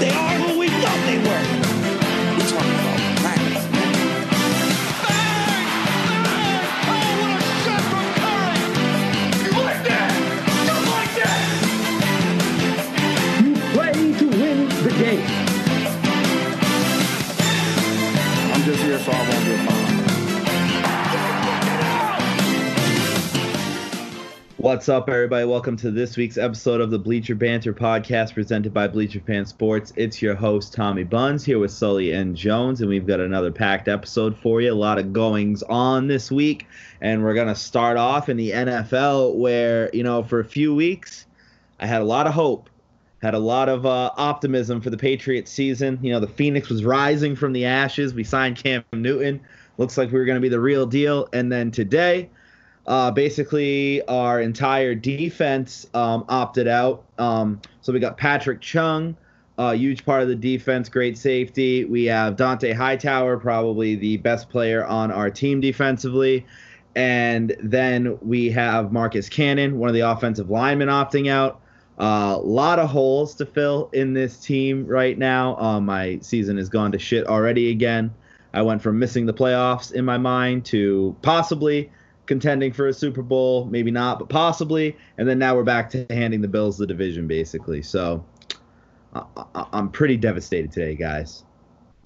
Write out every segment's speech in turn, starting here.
they are What's up, everybody? Welcome to this week's episode of the Bleacher Banter podcast presented by Bleacher Fan Sports. It's your host, Tommy Buns, here with Sully and Jones, and we've got another packed episode for you. A lot of goings on this week, and we're going to start off in the NFL, where, you know, for a few weeks, I had a lot of hope, had a lot of uh, optimism for the Patriots season. You know, the Phoenix was rising from the ashes. We signed Cam Newton. Looks like we were going to be the real deal. And then today, uh, basically, our entire defense um, opted out. Um, so we got Patrick Chung, a huge part of the defense, great safety. We have Dont'a Hightower, probably the best player on our team defensively. And then we have Marcus Cannon, one of the offensive linemen, opting out. A uh, lot of holes to fill in this team right now. Um, my season has gone to shit already again. I went from missing the playoffs in my mind to possibly contending for a Super Bowl, maybe not, but possibly. And then now we're back to handing the Bills the division, basically. So I, I, I'm pretty devastated today, guys.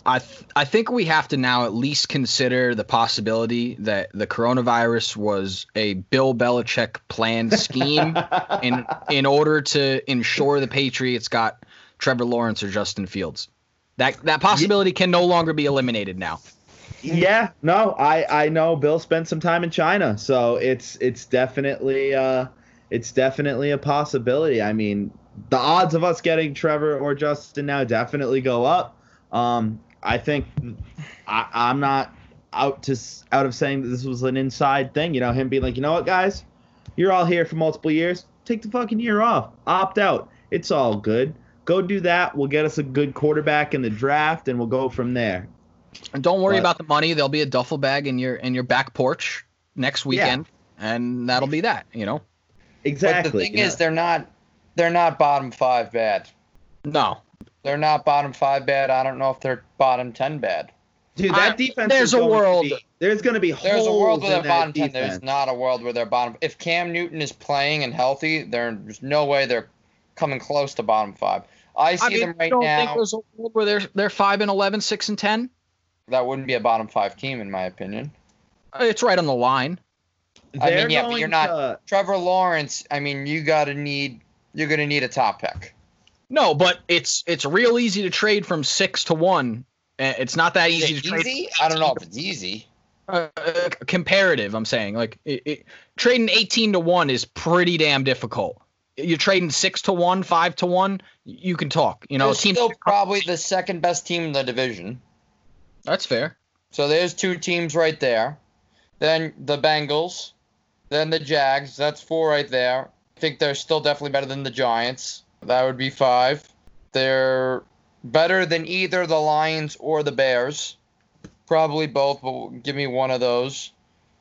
I th- I think we have to now at least consider the possibility that the coronavirus was a Bill Belichick planned scheme in in order to ensure the Patriots got Trevor Lawrence or Justin Fields. That that possibility can no longer be eliminated now. Yeah, no, I I know Bill spent some time in China, so it's it's definitely uh it's definitely a possibility. I mean, the odds of us getting Trevor or Justin now definitely go up. Um, I think I, I'm not out to out of saying that this was an inside thing. You know, him being like, you know what, guys, you're all here for multiple years. Take the fucking year off. Opt out. It's all good. Go do that. We'll get us a good quarterback in the draft, and we'll go from there. And don't worry But- about the money. There'll be a duffel bag in your in your back porch next weekend, and that'll be that. You know. Exactly. But the thing you is, know. they're not they're not bottom five bad. No, They're not bottom five bad. I don't know if they're bottom ten bad. Dude, that I- defense. there's is a going to world- be- there's going to be There's a world where they're that bottom ten. There's not a world where they're bottom. If Cam Newton is playing and healthy, there's no way they're coming close to bottom five. I see I mean, them right don't think now. there's a world where they're they're five and 11, 6 and ten. That wouldn't be a bottom five team, in my opinion. It's right on the line. I mean, They're yeah, but you're not- to- Trevor Lawrence. I mean, you gotta need. You're gonna need a top pick. No, but it's it's real easy to trade from six to one. Uh, It's not that easy it to trade. easy? I don't know if it's easy. Uh, uh, comparative, I'm saying like it, it, trading 18 to one is pretty damn difficult. You're trading six to one, five to one. You can talk. You know, They're team. still probably the second best team in the division. That's fair. So there's two teams right there. Then the Bengals, then the Jags. That's four right there. I think they're still definitely better than the Giants. That would be five. They're better than either the Lions or the Bears. Probably both, but give me one of those.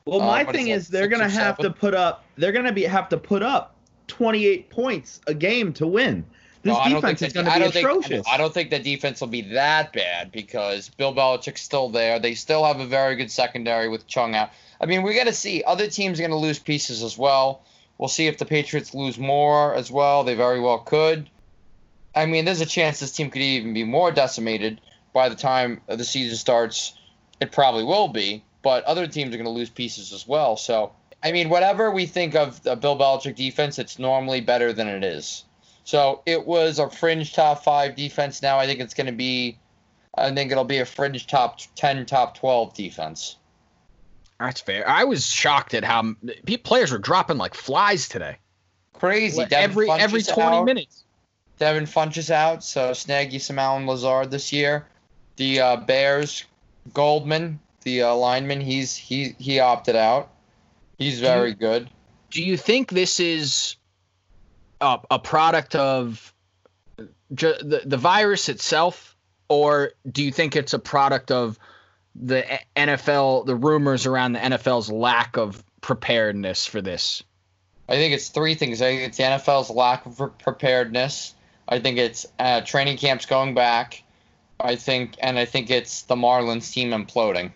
Well, Uh, my what is thing that, is they're going to have seven? to put up. They're going to be have to put up 28 points a game to win. This No, I don't defense think is the- going to I be don't think- I don't think the defense will be that bad because Bill Belichick's still there. They still have a very good secondary with Chung out. I mean, we got to see. Other teams are going to lose pieces as well. We'll see if the Patriots lose more as well. They very well could. I mean, there's a chance this team could even be more decimated by the time the season starts. It probably will be, but other teams are going to lose pieces as well. So, I mean, whatever we think of the Bill Belichick defense, it's normally better than it is. So it was a fringe top five defense. Now I think it's going to be, I think it'll be a fringe top 10, top 12 defense. That's fair. I was shocked at how players were dropping like flies today. Crazy. Devin every Funch every 20 out. minutes. Devin Funch is out, so snag you some Allen Lazard this year. The uh, Bears, Goldman, the uh, lineman, he's he he opted out. He's very good. Do you think this is a, a product of ju- the the virus itself, or do you think it's a product of the NFL, the rumors around the NFL's lack of preparedness for this? I think it's three things. I think it's the NFL's lack of pre- preparedness. I think it's uh, training camps going back. I think, and I think it's the Marlins team imploding.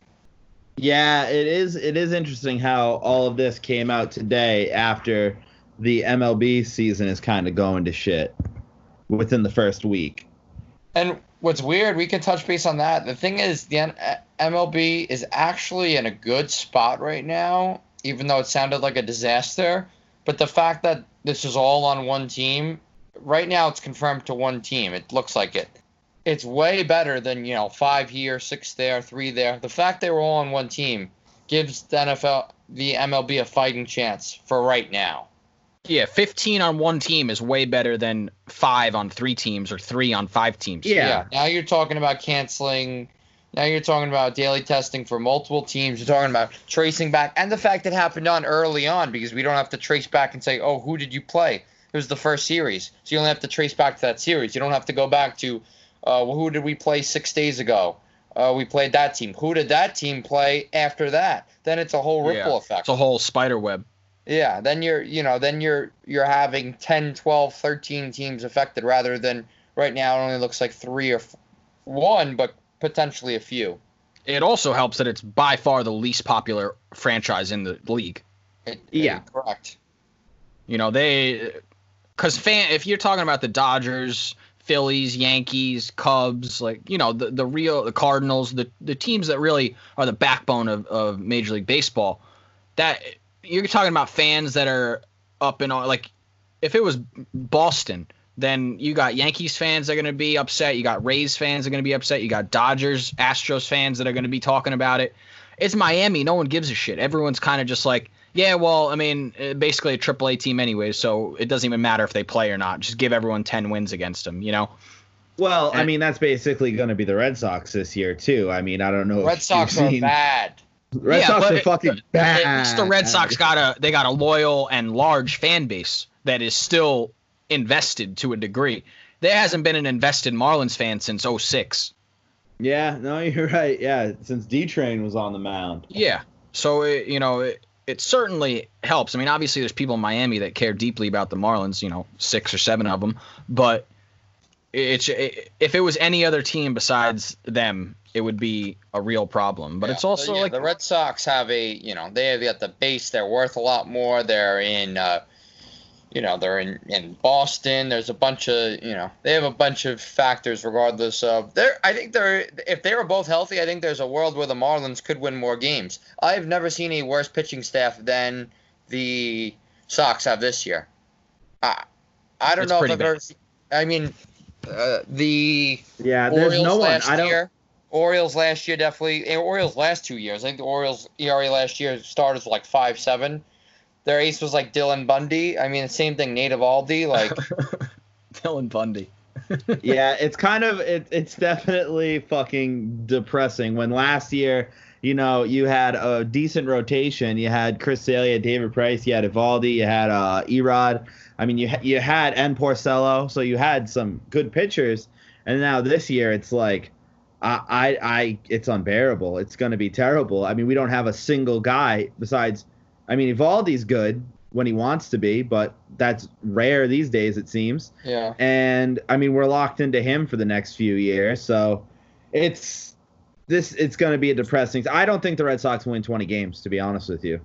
Yeah, it is. It is interesting how all of this came out today after the MLB season is kind of going to shit within the first week. And what's weird, we can touch base on that. The thing is, the MLB is actually in a good spot right now, even though it sounded like a disaster. But the fact that this is all on one team, right now it's confirmed to one team. It looks like it. It's way better than, you know, five here, six there, three there. The fact they were all on one team gives the NFL, the MLB a fighting chance for right now. Yeah, 15 on one team is way better than five on three teams or three on five teams. Yeah. Now you're talking about canceling. Now you're talking about daily testing for multiple teams. You're talking about tracing back, and the fact it happened on early on because we don't have to trace back and say, "Oh, who did you play?" It was the first series, so you only have to trace back to that series. You don't have to go back to, uh, well, who did we play six days ago? Uh, we played that team. Who did that team play after that? Then it's a whole ripple Yeah. effect. It's a whole spider web. Yeah, then you're you know, then you're you're having 10, 12, 13 teams affected rather than right now it only looks like 3 or f- one but potentially a few. It also helps that it's by far the least popular franchise in the league. It- Yeah. correct. You know, they cuz fan if you're talking about the Dodgers, Phillies, Yankees, Cubs, like, you know, the the real the Cardinals, the the teams that really are the backbone of of Major League Baseball, that you're talking about fans that are up in all like if it was Boston, then you got Yankees fans that are going to be upset. You got Rays fans that are going to be upset. You got Dodgers, Astros fans that are going to be talking about it. It's Miami. No one gives a shit. Everyone's kind of just like, yeah, well, I mean, uh, basically a AAA team anyway, so it doesn't even matter if they play or not. Just give everyone 10 wins against them, you know? Well, I mean, that's basically going to be the Red Sox this year too. I mean, I don't know. Red if Sox are bad. Red Yeah, Sox but are it- fucking bad. At least the Red Sox got a they got a loyal and large fan base that is still invested to a degree. There hasn't been an invested Marlins fan since 06. Yeah, no, you're right. Yeah, since D Train was on the mound. Yeah. So it, you know, it, it certainly helps. I mean, obviously there's people in Miami that care deeply about the Marlins, you know, 6 or 7 of them, but it's it, if it was any other team besides them, it would be a real problem. But Yeah, it's also yeah, like the Red Sox have a you know they have got the base. They're worth a lot more. They're in, uh, you know, they're in in Boston. There's a bunch of you know they have a bunch of factors. Regardless of they're, I think they're if they were both healthy, I think there's a world where the Marlins could win more games. I've never seen a worse pitching staff than the Sox have this year. I I don't It's know if pretty I've bad. ever. Seen, I mean, uh, the Yeah, there's Orioles no one. I don't. year. Orioles last year definitely. eh, Orioles last two years. I think the Orioles ERA last year started with like five seven. Their ace was like Dylan Bundy. I mean, the same thing. Nate Aldi. Like, Dylan Bundy. yeah, it's kind of it, it's definitely fucking depressing. When last year, you know, you had a decent rotation. You had Chris Sale, David Price, you had Eovaldi, you had uh, Erod. I mean, you ha- you had N Porcello, so you had some good pitchers. And now this year, it's like, I I, I it's unbearable. It's going to be terrible. I mean, we don't have a single guy besides. I mean, Eovaldi's good when he wants to be, but that's rare these days, it seems yeah. and I mean we're locked into him for the next few years. So it's this it's going to be a depressing. I don't think the Red Sox win 20 games to be honest with you.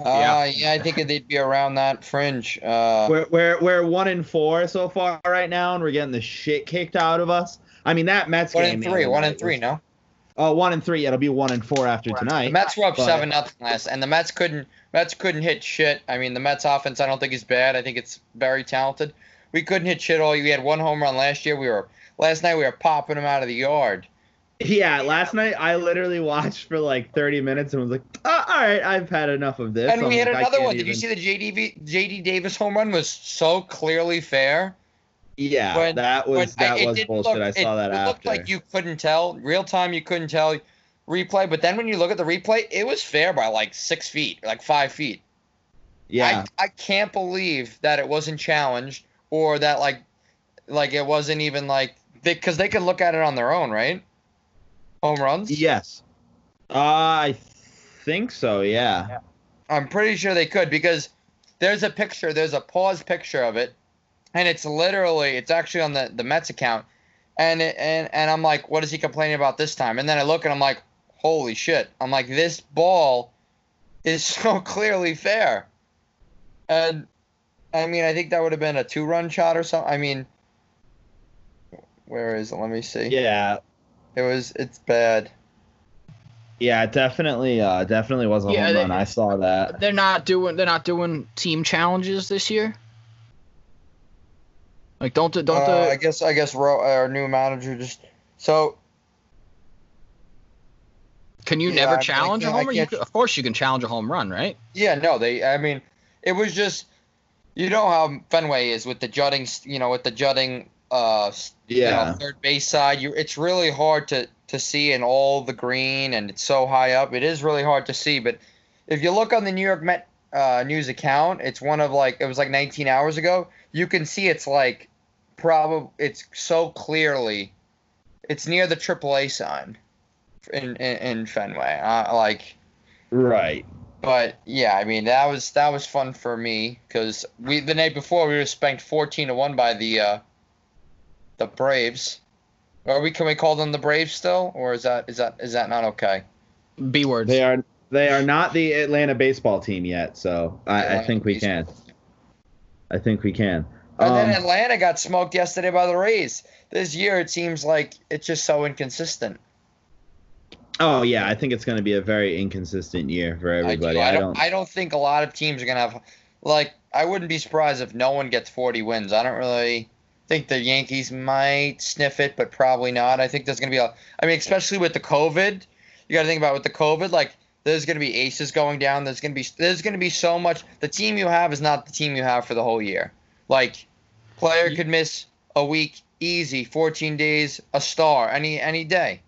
Uh, yeah, I think they'd be around that fringe. Uh, We're we're we're one in four so far right now, and we're getting the shit kicked out of us. I mean that Mets one game. and the three. One night and three. No. Oh, one and three. It'll be one and four after tonight. The Mets were up but- seven nothing last, and the Mets couldn't. Mets couldn't hit shit. I mean, the Mets offense. I don't think is bad. I think it's very talented. We couldn't hit shit all. We had one home run last year. We were last night. We were popping them out of the yard. Yeah, last night I literally watched for like 30 minutes and was like, oh, all right, I've had enough of this. And I'm we had like, another one. Did you see the JD JD Davis home run was so clearly fair? Yeah, when- that was that it was bullshit. look- I saw it, that it after. looked like you couldn't tell real time. You couldn't tell replay, but then when you look at the replay, it was fair by like six feet, like five feet. yeah, I, I can't believe that it wasn't challenged or that like like it wasn't even like because they, could look at it on their own, right? Home runs. yes, uh, I think so. Yeah. I'm pretty sure they could because there's a picture, there's a pause picture of it, and it's literally it's actually on the the Mets account, and it, and and I'm like, what is he complaining about this time? And then I look and I'm like, holy shit! I'm like, this ball is so clearly fair, and I mean, I think that would have been a two run shot or something. I mean, where is it? Let me see. Yeah, It was it's bad. yeah, it definitely, uh, definitely was a Yeah, home they- run. I saw that. They're not doing they're not doing team challenges this year. Like don't don't Uh, the I guess I guess Ro- our new manager just so can you yeah, never I mean, challenge a can't- I homer? You could, of course you can challenge a home run, right? yeah no they I mean it was just you know how Fenway is with the jutting you know with the jutting uh you know, Yeah, third base side. You it's really hard to to see in all the green and it's so high up. It is really hard to see but if you look on the New York Met uh, news account it's one of like it was like 19 hours ago. You can see it's like probably it's so clearly it's near the AAA sign in in, in Fenway. Uh, like right. but yeah, I mean that was that was fun for me because we the night before we were spanked fourteen to one by the uh, the Braves. Are we can we call them the Braves still, or is that is that is that not okay? B words. They are they are not the Atlanta baseball team yet, so I, I think we can. baseball. I think we can. And then Um, Atlanta got smoked yesterday by the Rays. This year it seems like it's just so inconsistent. oh yeah, I think it's going to be a very inconsistent year for I, do. everybody. I I don't. don't. I don't think a lot of teams are gonna have like. I wouldn't be surprised if no one gets forty wins. I don't really think the Yankees might sniff it, but probably not. I think there's gonna be a. I mean, especially with the COVID, you got to think about with the COVID. Like, there's gonna be aces going down. There's gonna be. There's gonna be so much. The team you have is not the team you have for the whole year. Like, player could miss a week easy, 14 days, a star any any day.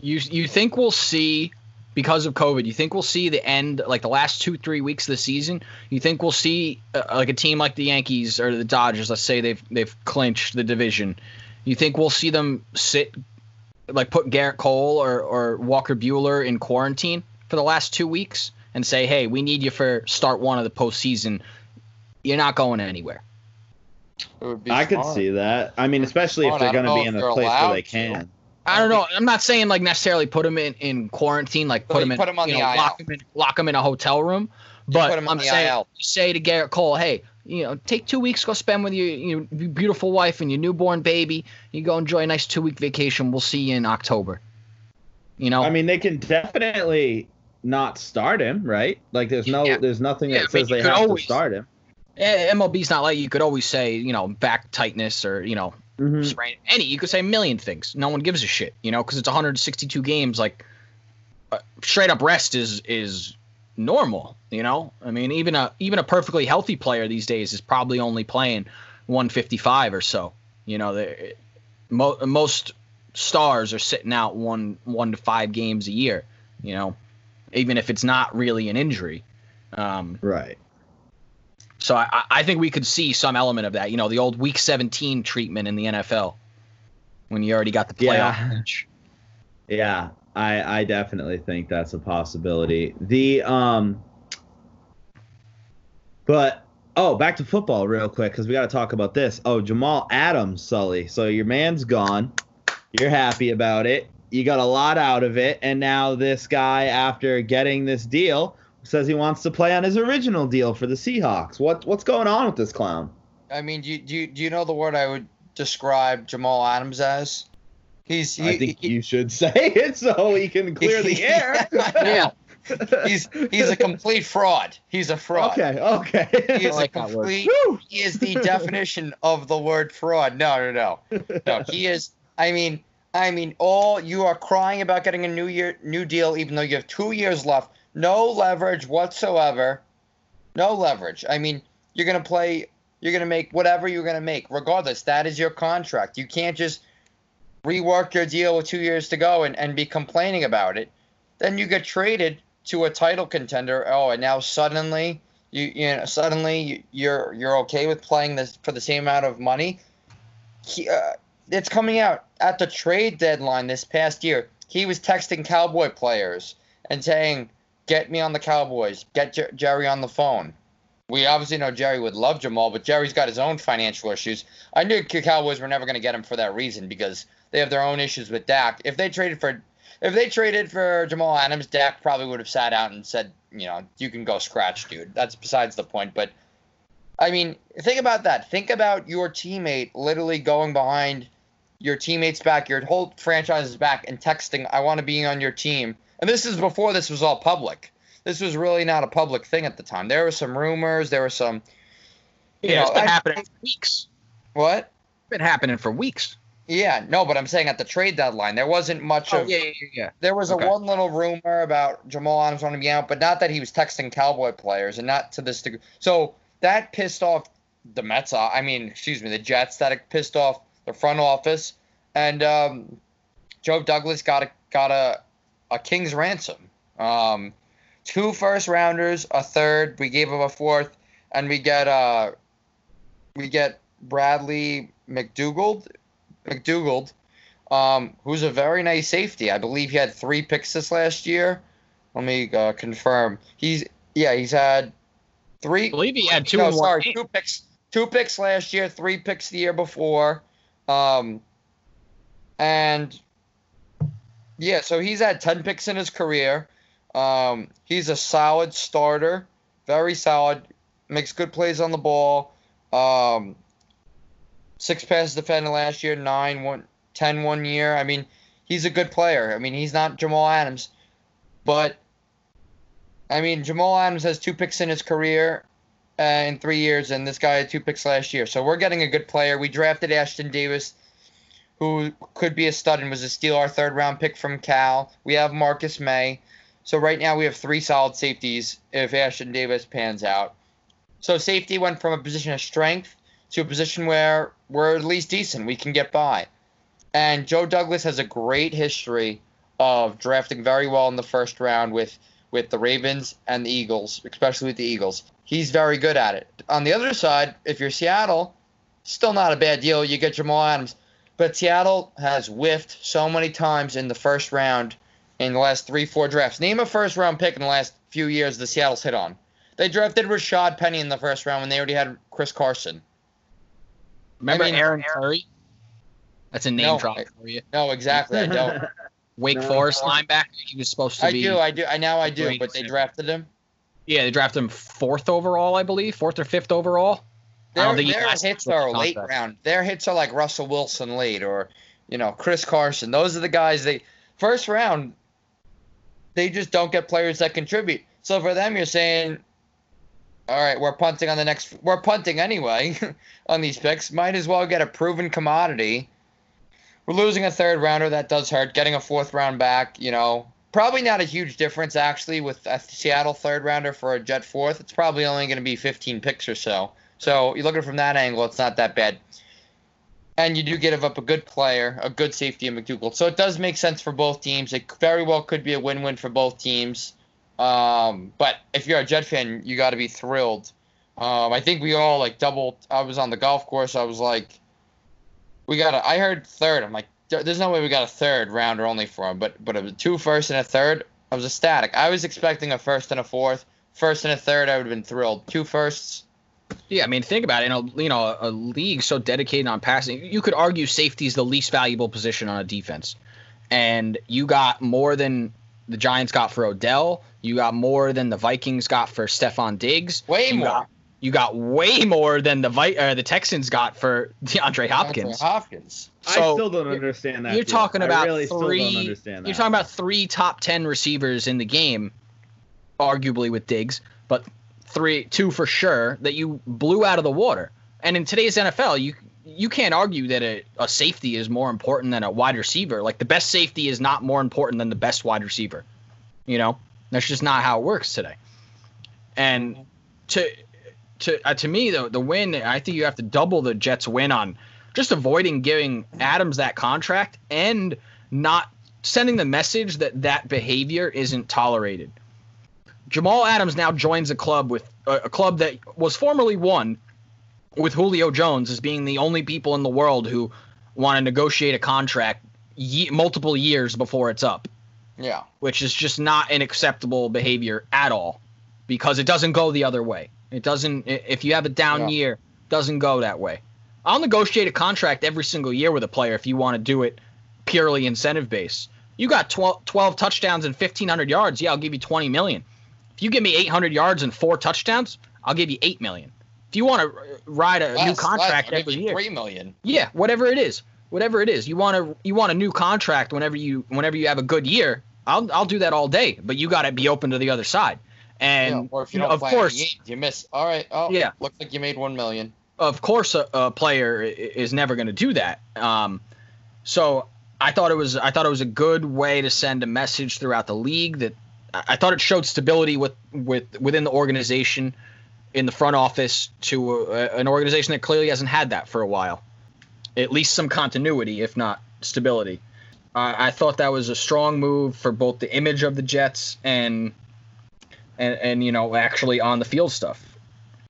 You you think we'll see because of COVID? You think we'll see the end like the last two three weeks of the season? You think we'll see uh, like a team like the Yankees or the Dodgers? Let's say they've they've clinched the division. You think we'll see them sit like put Gerrit Cole or or Walker Buehler in quarantine for the last two weeks and say, hey, we need you for start one of the postseason. You're not going anywhere. It would be I could see that. I mean, especially if they're going to be in a place where allowed they to. Can. I don't know. I'm not saying like necessarily put him in, in quarantine, like put you him in, put him on the know, IL. lock him in, lock him in a hotel room. But put him on I'm the saying, IL. say to Gerrit Cole, hey, you know, take two weeks, go spend with your, your beautiful wife and your newborn baby. You go enjoy a nice two week vacation. We'll see you in October. You know, I mean, they can definitely not start him, right? Like, there's no, Yeah. there's nothing Yeah, that I mean, says they have always- to start him. Eh, MLB's not like you could always say, you know, back tightness or you know, Mhm. sprain. Any you could say a million things. No one gives a shit, you know, because it's 162 games. Like uh, straight up rest is is normal. You know, I mean, even a even a perfectly healthy player these days is probably only playing 155 or so. You know, they- mo- most stars are sitting out one one to five games a year. You know, even if it's not really an injury. Um, Right. So I, I think we could see some element of that. You know, the old Week 17 treatment in the NFL when you already got the playoff. Yeah. bench. Yeah, I I definitely think that's a possibility. The um but oh, back to football real quick cuz we got to talk about this. Oh, Jamal Adams, Sully. So your man's gone. You're happy about it. You got a lot out of it and now this guy after getting this deal says he wants to play on his original deal for the Seahawks. What what's going on with this clown? I mean, do you, do you, do you know the word I would describe Jamal Adams as? He's he, I think he- you should say it so he can clear the air. Yeah. he's he's a complete fraud. He's a fraud. Okay, okay. He is like a complete. He is the definition of the word fraud. No, no, no, no. He is. I mean, I mean, all you are crying about getting a new year, new deal, even though you have two years left. No leverage whatsoever. No leverage. I mean, you're gonna play. You're gonna make whatever you're gonna make, regardless. That is your contract. You can't just rework your deal with two years to go and, and be complaining about it. Then you get traded to a title contender. Oh, and now suddenly you you know suddenly you- you're you're okay with playing this for the same amount of money. He, uh, it's coming out at the trade deadline this past year. He was texting Cowboy players and saying, "Get me on the Cowboys. Get Jer- Jerry on the phone." we obviously know Jerry would love Jamal, but Jerry's got his own financial issues. I knew the Cowboys were never going to get him for that reason because they have their own issues with Dak. If they traded for if they traded for Jamal Adams, Dak probably would have sat out and said, you know, you can go scratch, dude. That's besides the point. But I mean, think about that. Think about your teammate literally going behind your teammates back, your whole franchise's back, and texting, I want to be on your team. And this is before this was all public. This was really not a public thing at the time. There were some rumors. There were some. You Yeah, know, it's been I- happening for weeks. What? It's been happening for weeks. Yeah, no, but I'm saying at the trade deadline, there wasn't much of. Oh, yeah, yeah, yeah. There was Okay. a one little rumor about Jamal Adams wanting to be out, but not that he was texting Cowboy players, and not to this degree. So that pissed off the Mets. I mean, excuse me, the Jets. That it pissed off the front office, and um, Joe Douglas got a got a a king's ransom. Um, two first rounders, a third. We gave him a fourth, and we get uh, we get Bradley McDougald, McDougald, um, who's a very nice safety. I believe he had three picks this last year. Let me uh, confirm. He's yeah, he's had three. I believe he had two no, one. sorry, game. two picks. Two picks last year, three picks the year before. Um, and yeah, so he's had ten picks in his career. Um, he's a solid starter, very solid, makes good plays on the ball. Um, six passes defended last year, nine one, ten one year. I mean, he's a good player. I mean, he's not Jamal Adams, but I mean, Jamal Adams has two picks in his career uh, in three years, and this guy had two picks last year. So we're getting a good player. We drafted Ashtyn Davis, who could be a stud and was a steal, our third round pick from Cal. We have Marcus Maye. So right now we have three solid safeties if Ashtyn Davis pans out. So safety went from a position of strength to a position where we're at least decent. We can get by. And Joe Douglas has a great history of drafting very well in the first round with with the Ravens and the Eagles, especially with the Eagles. He's very good at it. On the other side, if you're Seattle, still not a bad deal. You get Jamal Adams. But Seattle has whiffed so many times in the first round in the last three, four drafts. Name a first round pick in the last few years the Seattle's hit on. They drafted Rashaad Penny in the first round when they already had Chris Carson. Remember I mean- Aaron Curry? That's a name No, drop for you. No, exactly. I don't. Wake No. Forest linebacker. He was supposed to I be. do. I do. I now I do. But they drafted him. yeah, they drafted him fourth overall, I believe, fourth or fifth overall. Their, their hits are late round. Their hits are like Russell Wilson late or, you know, Chris Carson. Those are the guys they first round. They just don't get players that contribute. So for them, you're saying, all right, we're punting on the next. We're punting anyway on these picks. Might as well get a proven commodity. We're losing a third rounder. That does hurt. Getting a fourth round back, you know, probably not a huge difference actually with a Seattle third rounder for a Jet fourth. It's probably only going to be 15 picks or so. So you look at it from that angle, it's not that bad. And you do give up a good player, a good safety in McDougald. So it does make sense for both teams. It very well could be a win-win for both teams. Um, but if you're a Jet fan, you got to be thrilled. Um, I think we all like doubled. I was on the golf course. I was like, we got a. I heard third. I'm like, there's no way we got a third rounder only for him. But but it was two first and a third. I was ecstatic. I was expecting a first and a fourth. First and a third, I would have been thrilled. Two firsts. Yeah, I mean, think about it. In a you know a league so dedicated on passing, you could argue safety is the least valuable position on a defense, and you got more than the Giants got for Odell. You got more than the Vikings got for Stefon Diggs. Way you more. Got, you got way more than the Vi- uh, the Texans got for DeAndre Hopkins. Hopkins. I still don't understand that. You're deal. talking I about really still three. don't understand that. You're talking about three top ten receivers in the game, arguably with Diggs, but three, two for sure that you blew out of the water. And in today's NFL, you you can't argue that a, a safety is more important than a wide receiver. Like the best safety is not more important than the best wide receiver. You know, that's just not how it works today. And to to uh, to me, the the win, I think you have to double the Jets' win on just avoiding giving Adams that contract and not sending the message that that behavior isn't tolerated. Jamal Adams now joins a club with a, a club that was formerly one with Julio Jones as being the only people in the world who want to negotiate a contract ye- multiple years before it's up, Yeah. which is just not an acceptable behavior at all because it doesn't go the other way. It doesn't. If you have a down Yeah. year, doesn't go that way. I'll negotiate a contract every single year with a player if you want to do it purely incentive based. You got 12, 12 touchdowns and 1,500 yards. Yeah, I'll give you 20 million. If you give me 800 yards and four touchdowns, I'll give you 8 million. If you want to ride a new contract less, every year, Three million. yeah, whatever it is, whatever it is, you want to you want a new contract whenever you whenever you have a good year. I'll I'll do that all day, but you got to be open to the other side. And yeah, or if you you know, don't of course, games, you miss. All right. Oh, Yeah. Looks like you made one million. of course, a, a player is never going to do that. Um, so I thought it was I thought it was a good way to send a message throughout the league that I I thought it showed stability with with within the organization in the front office to a, an organization that clearly hasn't had that for a while. At least some continuity, if not stability. I I thought that was a strong move for both the image of the Jets and and and you know actually on the field stuff.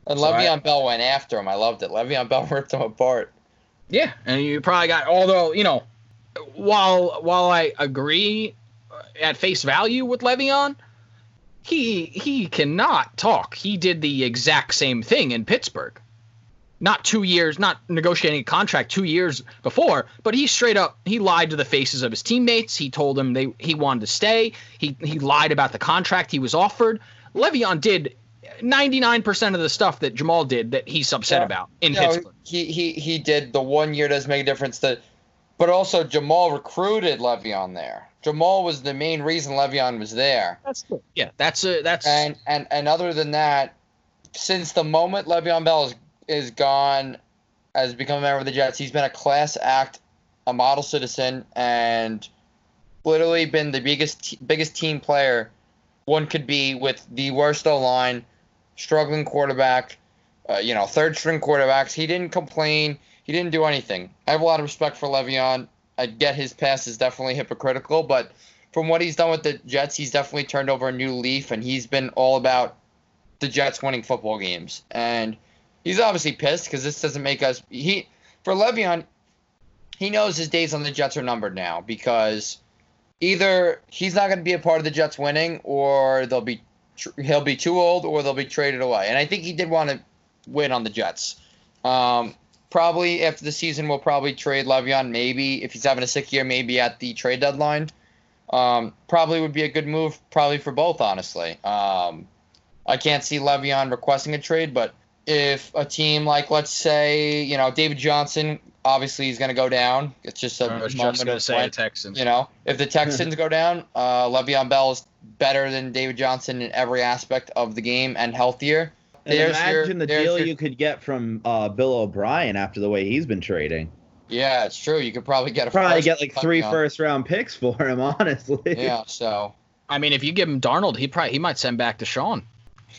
And So I- Le'Veon Bell went after him. I loved it. Le'Veon Bell ripped him apart. Yeah, and you probably got although you know, while while I agree at face value with Le'Veon, he he cannot talk. He did the exact same thing in Pittsburgh. Not two years, not negotiating a contract two years before, but he straight up he lied to the faces of his teammates. He told them they he wanted to stay. He he lied about the contract he was offered. Le'Veon did. 99% of the stuff that Jamal did that he's upset Yeah. about in Pittsburgh. he, he he did the one year does make a difference. That, but also Jamal recruited Le'Veon there. Jamal was the main reason Le'Veon was there. That's good. Yeah, that's a that's And and and other than that, since the moment Le'Veon Bell is is gone, has become a member of the Jets, he's been a class act, a model citizen, and literally been the biggest biggest team player one could be with the worst O line, struggling quarterback, uh, you know, third string quarterbacks. He didn't complain. He didn't do anything. I have a lot of respect for Le'Veon. I get his pass is definitely hypocritical, but from what he's done with the Jets, he's definitely turned over a new leaf, and he's been all about the Jets winning football games. And he's obviously pissed because this doesn't make us. He for Le'Veon, he knows his days on the Jets are numbered now because either he's not going to be a part of the Jets winning, or they'll be he'll be too old, or they'll be traded away. And I think he did want to win on the Jets. Um, probably after the season, we'll probably trade Le'Veon. Maybe if he's having a sick year, maybe at the trade deadline. Um, probably would be a good move, probably for both, honestly. Um, I can't see Le'Veon requesting a trade, but if a team like, let's say, you know, David Johnson, obviously he's going to go down. It's just a I was moment just gonna of say the Texans. you know, if the Texans go down, uh, Le'Veon Bell is better than David Johnson in every aspect of the game and healthier. And There's imagine your- the deal your- you could get from uh, Bill O'Brien after the way he's been trading. Yeah, it's true. You could probably get a Probably first get like three touchdown. first round picks for him, honestly. Yeah, so I mean, if you give him Darnold, he probably he might send back to Sean.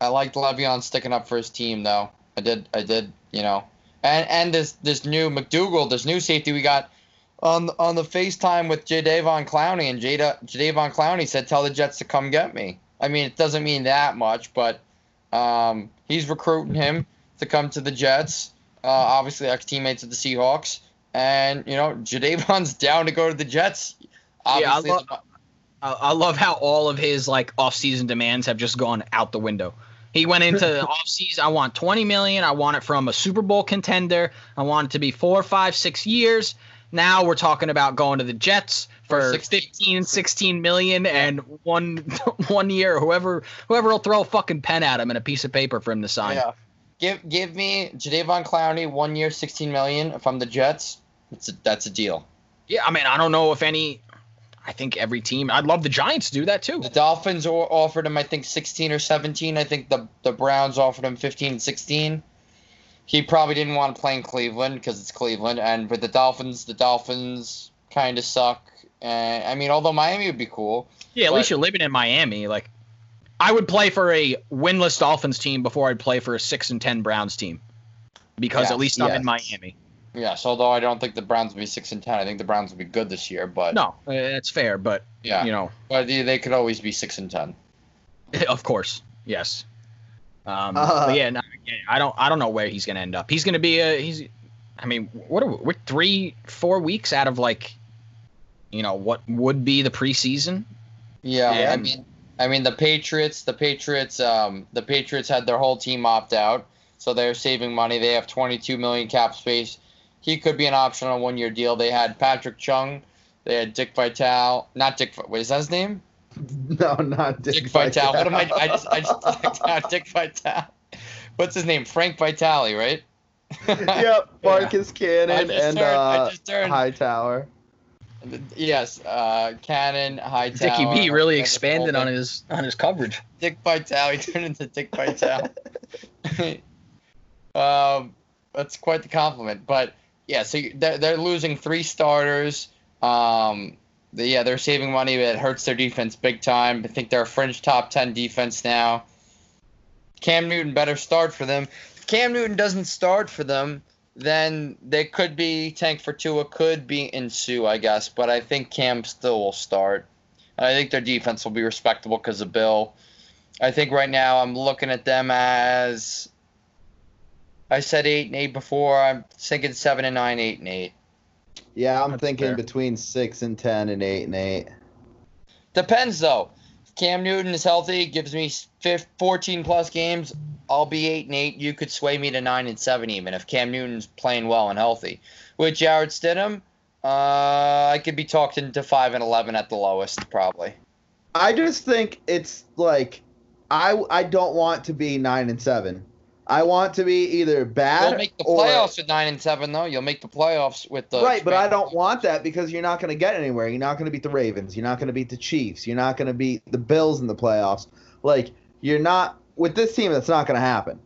I liked Le'Veon sticking up for his team, though. I did, I did, you know. And and this this new McDougald, this new safety we got on on the FaceTime with Jadeveon Clowney, and Jada Jadeveon Clowney said, "Tell the Jets to come get me." I mean, it doesn't mean that much, but um, he's recruiting him to come to the Jets. Uh, obviously, ex teammates of the Seahawks, and you know, Jadeveon's down to go to the Jets. Yeah, I Obviously, lo- I, I love how all of his like off-season demands have just gone out the window. He went into off-season. I want 20 million. I want it from a Super Bowl contender. I want it to be four, five, six years. Now we're talking about going to the Jets for For 16. 15, 16 million and one one year. Whoever whoever will throw a fucking pen at him and a piece of paper for him to sign. Yeah. Give give me Jadeveon Clowney one year, sixteen million. from the Jets, it's a, that's a deal. Yeah, I mean, I don't know if any. I think every team. I'd love the Giants to do that too. The Dolphins offered him, I think, sixteen or seventeen. I think the the Browns offered him 15 and sixteen. He probably didn't want to play in Cleveland because it's Cleveland, and with the Dolphins, the Dolphins kind of suck. And I mean, although Miami would be cool, Yeah, at least you're living in Miami. Like, I would play for a winless Dolphins team before I'd play for a six and ten Browns team, because Yeah, at least I'm yes. in Miami. yes. Although I don't think the Browns will be six and ten. I think the Browns will be good this year, but No, uh, that's fair, but yeah, you know, but they, they could always be six and ten. of course, yes. Um, Uh, but yeah, no, yeah, I don't, I don't know where he's gonna end up. He's gonna be a, he's, I mean, what are we, we're three, four weeks out of like, you know, what would be the preseason. Yeah, I mean, I mean, the Patriots, the Patriots, um, the Patriots had their whole team opt out, so they're saving money. They have 22 million cap space. He could be an option on a one-year deal. They had Patrick Chung, they had Dick Vitale, not Dick. What is that his name? No, not Dick, Dick Vitale. What am I? I just, I just blacked out. Dick Vitale. What's his name? Frank Vitale, right? yep, Marcus I Cannon just and turned- I uh, just Hightower. Yes, uh, Cannon, Hightower. Dickie B really expanded on his on his coverage. Dick Vitale. He turned into Dick Vitale. um, that's quite the compliment. But yeah, so they're, they're losing three starters. Um, they, yeah, they're saving money, but it hurts their defense big time. I think they're a fringe top 10 defense now. Cam Newton better start for them. If Cam Newton doesn't start for them, then they could be tank for Tua, could be ensue, I guess. But I think Cam still will start. I think their defense will be respectable because of Bill. I think right now I'm looking at them as I said eight and eight before. I'm thinking seven and nine, eight and eight. Yeah, I'm That's thinking fair. between six and ten and eight and eight. Depends though. Cam Newton is healthy, gives me fif- 14 plus games. I'll be eight and eight. You could sway me to nine and seven even if Cam Newton's playing well and healthy. With Jarrett Stidham, uh, I could be talked into five and eleven at the lowest probably. I just think it's like I I don't want to be nine and seven. I want to be either bad You'll make the or playoffs with nine and seven though. You'll make the playoffs with the right, but I don't want that because you're not going to get anywhere. You're not going to beat the Ravens. You're not going to beat the Chiefs. You're not going to beat the Bills in the playoffs. Like you're not with this team. That's not going to happen.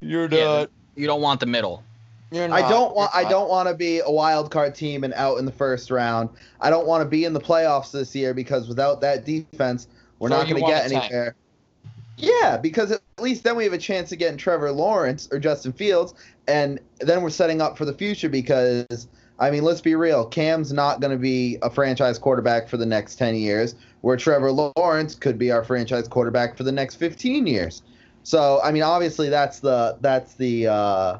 You're Yeah. You don't want the middle. You're not. I don't want. I don't want to be a wild card team and out in the first round. I don't want to be in the playoffs this year because without that defense, we're So not going to get a tank. anywhere. Yeah, because at least then we have a chance of getting Trevor Lawrence or Justin Fields, and then we're setting up for the future. Because I mean, let's be real, Cam's not going to be a franchise quarterback for the next ten years, where Trevor Lawrence could be our franchise quarterback for the next fifteen years. So I mean, obviously that's the that's the uh,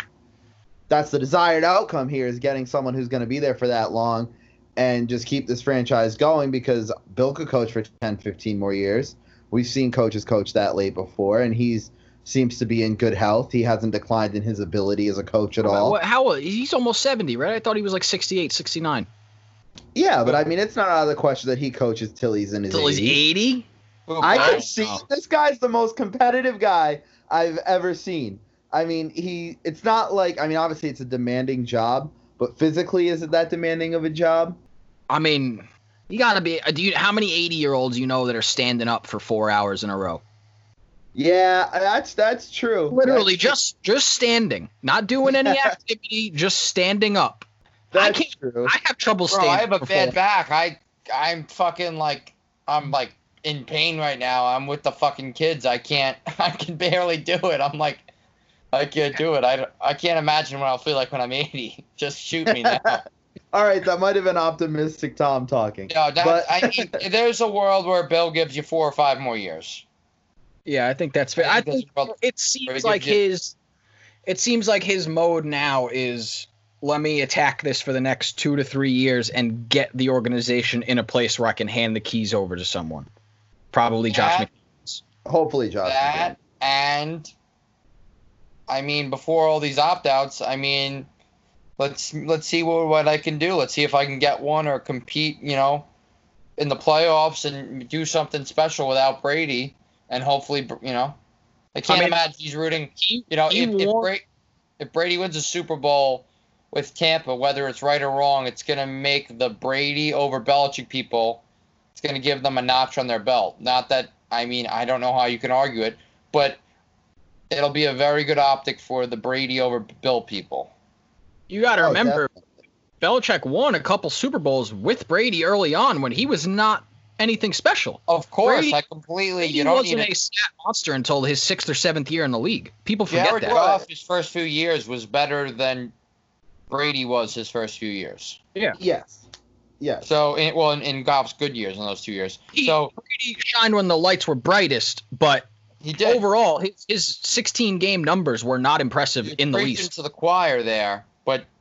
that's the desired outcome here is getting someone who's going to be there for that long and just keep this franchise going because Bill could coach for 10, 15 more years. We've seen coaches coach that late before, and he's seems to be in good health. He hasn't declined in his ability as a coach at all. What- How he's almost 70, right? I thought he was like 68, 69. Yeah, but I mean, it's not out of the question that he coaches till he's in his Until he's 80s. 80? Who, I Bill? can see Oh. this guy's the most competitive guy I've ever seen. I mean, he it's not like I mean, obviously it's a demanding job, but physically is it that demanding of a job? I mean, you gotta be. uh, Do you? How many 80 year olds you know that are standing up for four hours in a row? Yeah, that's that's true. Literally, That's- just just standing, not doing any activity, just standing up. I that's can't- true. I have trouble Bro, standing. I have a bad four- back. I I'm fucking like I'm like in pain right now. I'm with the fucking kids. I can't. I can barely do it. I'm like. I can't do it. I, I can't imagine what I'll feel like when I'm 80. Just shoot me now. All right, that might have been optimistic Tom talking. No, that, But- I mean, there's a world where Bill gives you four or five more years. Yeah, I think that's fair. I I think think there's a world- it seems like kid. his. It seems like his mode now is let me attack this for the next two to three years and get the organization in a place where I can hand the keys over to someone. Probably Josh. That- McDaniels. Hopefully, Josh. that and I mean, before all these opt outs, I mean, let's let's see what what I can do. Let's see if I can get one or compete. You know, in the playoffs and do something special without Brady, and hopefully, you know, I can't mean- imagine he's rooting. You know, if, if, won- Bra- if Brady wins a Super Bowl with Tampa, whether it's right or wrong, it's going to make the Brady over Belichick people, it's going to give them a notch on their belt. Not that, I mean, I don't know how you can argue it, but it'll be a very good optic for the Brady over Bill people. You got to Oh, remember, Belichick won a couple Super Bowls with Brady early on when he was not anything special. Of course, Brady- I completely, He you don't wasn't need a it. stat monster until his sixth or seventh year in the league. People forget Jared that. Goff, his first few years was better than Brady was his first few years. Yeah. Yes. Yes. So, in, well, in, in Goff's good years in those two years. He- So Brady shined when the lights were brightest, but he did. overall, his, his 16 game numbers were not impressive You're in the preaching least. to the choir there, but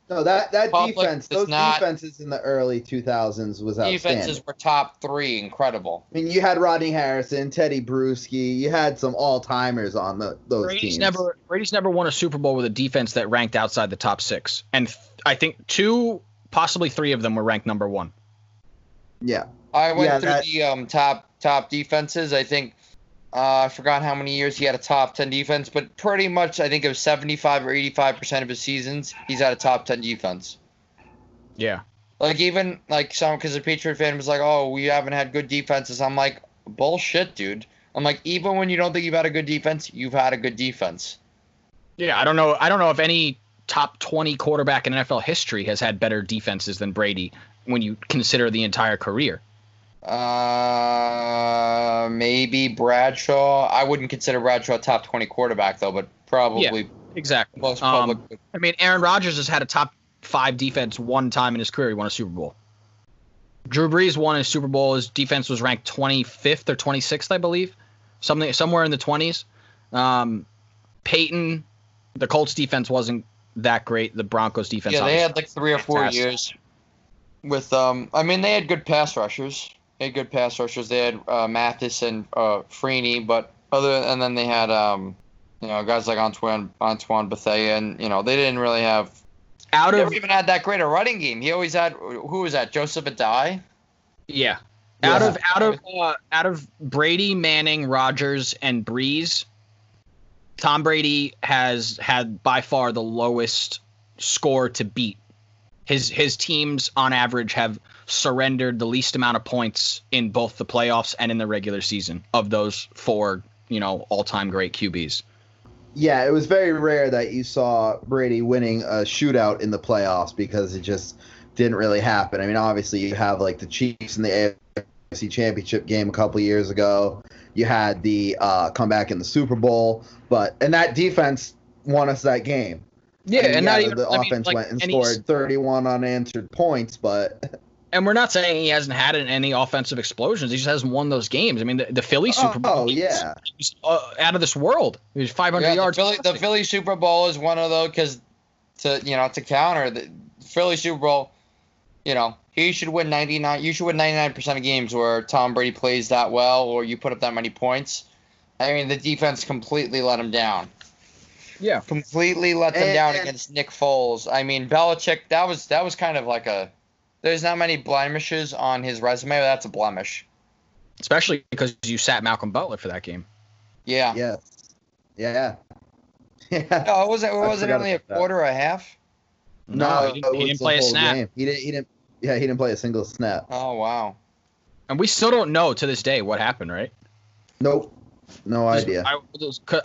No, that that Public defense, those not- defenses in the early 2000s was outstanding. Defenses were top three, incredible. I mean, you had Rodney Harrison, Tedy Bruschi. You had some all timers on the, those Brady's teams. never Brady's never won a Super Bowl with a defense that ranked outside the top six, and th- I think two, possibly three of them were ranked number one. Yeah, I went Yeah, through that- the um, top top defenses. I think uh, I forgot how many years he had a top ten defense, but pretty much I think it was seventy five or eighty five percent of his seasons he's had a top ten defense. Yeah, Like even like some because a Patriot fan was like, "Oh, we haven't had good defenses." I'm like, "Bullshit, dude." I'm like, even when you don't think you've had a good defense, you've had a good defense. yeah. I don't know. I don't know if any top twenty quarterback in NFL history has had better defenses than Brady when you consider the entire career. Uh, maybe Bradshaw. I wouldn't consider Bradshaw a top twenty quarterback though, but probably yeah, Exactly. most Um. I mean, Aaron Rodgers has had a top five defense one time in his career. He won a Super Bowl. Drew Brees won a Super Bowl. His defense was ranked 25th or 26th, I believe, something somewhere in the 20s. Um, Peyton, the Colts defense wasn't that great. The Broncos defense, yeah, they had like three or four fantastic. years with um. I mean, they had good pass rushers. Had good pass rushers. They had uh, Mathis and uh, Freeney, but other and then they had um, you know, guys like Antoine Antoine Bethea, and you know, they didn't really have. out of never even had that great a running game. He always had. Who was that? Joseph Addai. yeah, Yeah. out of out of uh, out of Brady, Manning, Rodgers, and Brees, Tom Brady has had by far the lowest score to beat. His his teams on average have surrendered the least amount of points in both the playoffs and in the regular season of those four, you know, all-time great QBs. yeah. It was very rare that you saw Brady winning a shootout in the playoffs because it just didn't really happen. I mean, obviously you have like the Chiefs in the AFC Championship game a couple years ago. You had the uh, comeback in the Super Bowl, but and that defense won us that game. Yeah, I mean, and not the- even the I mean, offense like, went and and scored 31 unanswered points, but And we're not saying he hasn't had any offensive explosions. He just hasn't won those games. I mean, the, the Philly Super Bowl. oh he yeah, he was, uh, out of this world. He was 500 Yeah, the yards. Philly, the Philly Super Bowl is one of those because to you know to counter the Philly Super Bowl, you know he should win 99. You should win 99 percent of games where Tom Brady plays that well or you put up that many points. I mean the defense completely let him down. Yeah. Completely let them And- down and- against Nick Foles. I mean Belichick. That was that was kind of like a. There's not many blemishes on his resume, but that's a blemish. Especially because you sat Malcolm Butler for that game. Yeah. yes, yeah, yeah. No, it wasn't. It wasn't only a about that. quarter or a half. No, he didn't, he didn't play a snap. game. He didn't. He didn't. Yeah, he didn't play a single snap. Oh wow. And we still don't know to this day what happened, right? Nope. No idea. I,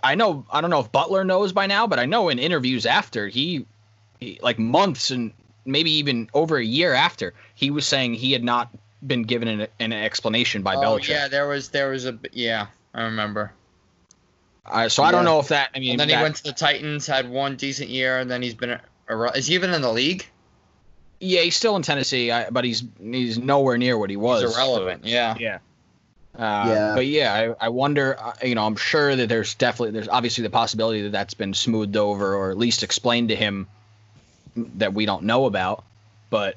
I know. I don't know if Butler knows by now, but I know in interviews after he, he, like months and maybe even over a year after, he was saying he had not been given an, an explanation by oh Belichick. yeah, there was there was a yeah. I remember. Uh, so I don't know if that. I mean, And then that- he went to the Titans, had one decent year, and then he's been. ar- Is he even in the league? Yeah, he's still in Tennessee, I, but he's he's nowhere near what he was. He's irrelevant. Yeah. Yeah. Uh, Yeah. But yeah, I, I wonder. uh, You know, I'm sure that there's definitely there's obviously the possibility that that's been smoothed over or at least explained to him that we don't know about. But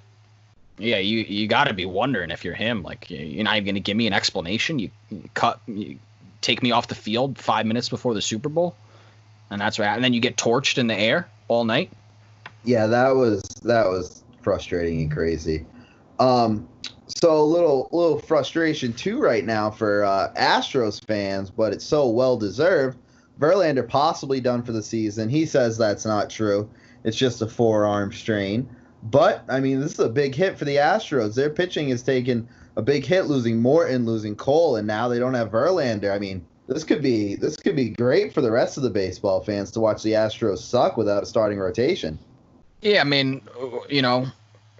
yeah, you you got to be wondering if you're him. Like you're not even going to give me an explanation. You, cut you take me off the field five minutes before the Super Bowl, and that's right. And then you get torched in the air all night. Yeah, that was that was frustrating and crazy. Um, so a little little frustration too right now for uh, Astros fans, but it's so well deserved. Verlander possibly done for the season. He says that's not true. It's just a forearm strain. But I mean, this is a big hit for the Astros. Their pitching has taken a big hit, losing Morton, losing Cole, and now they don't have Verlander. I mean, this could be this could be great for the rest of the baseball fans to watch the Astros suck without a starting rotation. Yeah, I mean, you know,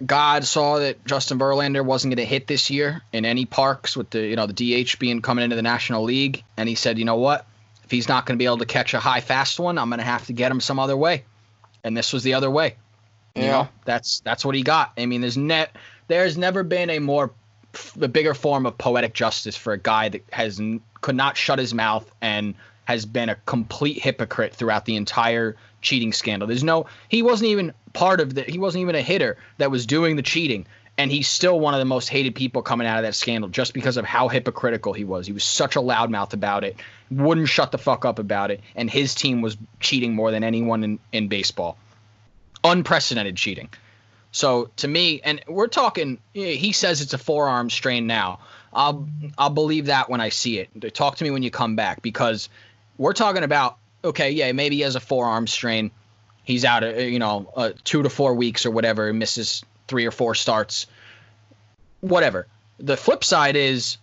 God saw that Justin Verlander wasn't going to hit this year in any parks with the you know the DH being coming into the National League, and he said, you know what, if he's not going to be able to catch a high fast one, I'm going to have to get him some other way, and this was the other way. You Yeah. know, that's that's what he got. I mean, there's net there's never been a more a bigger form of poetic justice for a guy that has could not shut his mouth and has been a complete hypocrite throughout the entire cheating scandal. There's no he wasn't even part of the he wasn't even a hitter that was doing the cheating and he's still one of the most hated people coming out of that scandal just because of how hypocritical he was. He was such a loudmouth about it, wouldn't shut the fuck up about it, and his team was cheating more than anyone in, in baseball. Unprecedented cheating. So to me, and we're talking, he says it's a forearm strain now. I'll I'll believe that when I see it. Talk to me when you come back because we're talking about okay, yeah, maybe he has a forearm strain. He's out, uh, you know, uh, two to four weeks or whatever, misses three or four starts, whatever. The flip side is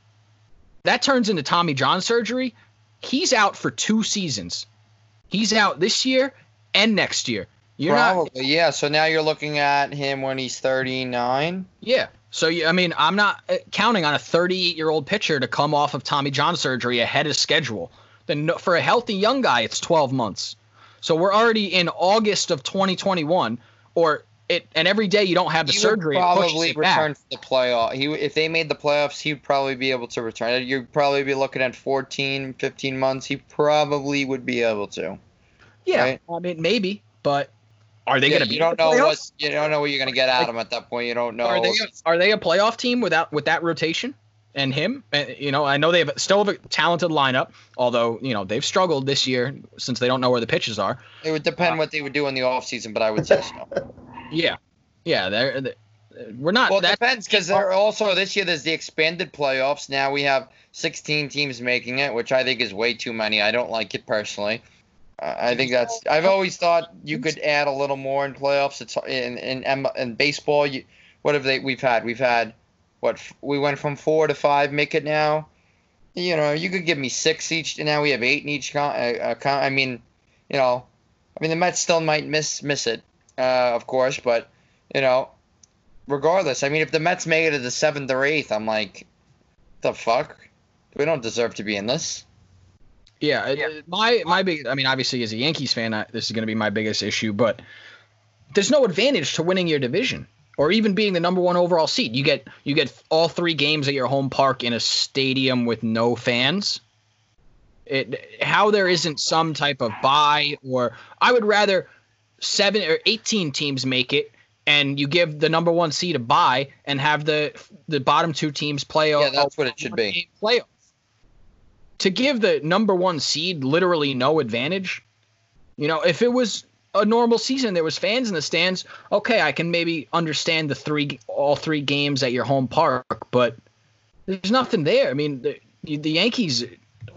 that turns into Tommy John surgery. He's out for two seasons. He's out this year and next year. You're Probably, not, yeah. So now you're looking at him when he's 39. yeah. So I mean, I'm not uh, counting on a 38 year old pitcher to come off of Tommy John surgery ahead of schedule. Then for a healthy young guy, it's 12 months. So we're already in August of 2021, or it, and every day you don't have the he surgery. would probably it back. return for the playoff. He if they made the playoffs, he'd probably be able to return. You'd probably be looking at 14, 15 months. He probably would be able to. Yeah, right? I mean maybe, but are they Yeah, going to be? you don't know playoffs? what you don't know what you're gonna get out of him at that point. You don't know. Are they are they a playoff team without with that rotation and him? Uh, You know, I know they have still have a talented lineup, although you know they've struggled this year since they don't know where the pitches are. it would depend what they would do in the offseason, but I would say so. Yeah, yeah, they're, they we're not Well, it that. depends because there also this year there's the expanded playoffs. Now we have 16 teams making it, which I think is way too many. I don't like it personally. Uh, I think that's. I've always thought you could add a little more in playoffs. It's in in in, in baseball. You, what have they? We've had. We've had. What we went from four to five. Make it now. You know, you could give me six each. And now we have eight in each. Con, uh, uh, con, I mean, you know, I mean the Mets still might miss miss it, uh, of course, but you know, regardless, I mean, if the Mets make it to the seventh or eighth, I'm like, the fuck? We don't deserve to be in this. Yeah, it- my my big. I mean, obviously, as a Yankees fan, I, this is going to be my biggest issue. But there's no advantage to winning your division or even being the number one overall seed. You get you get all three games at your home park in a stadium with no fans. It how there isn't some type of buy or I would rather seven or eighteen teams make it. And you give the number one seed a bye and have the the bottom two teams play. a- Yeah, that's what it should be. one-game Playoff to give the number one seed literally no advantage. You know, if it was a normal season, there was fans in the stands. Okay, I can maybe understand the three, all three games at your home park, but there's nothing there. I mean, the, the Yankees,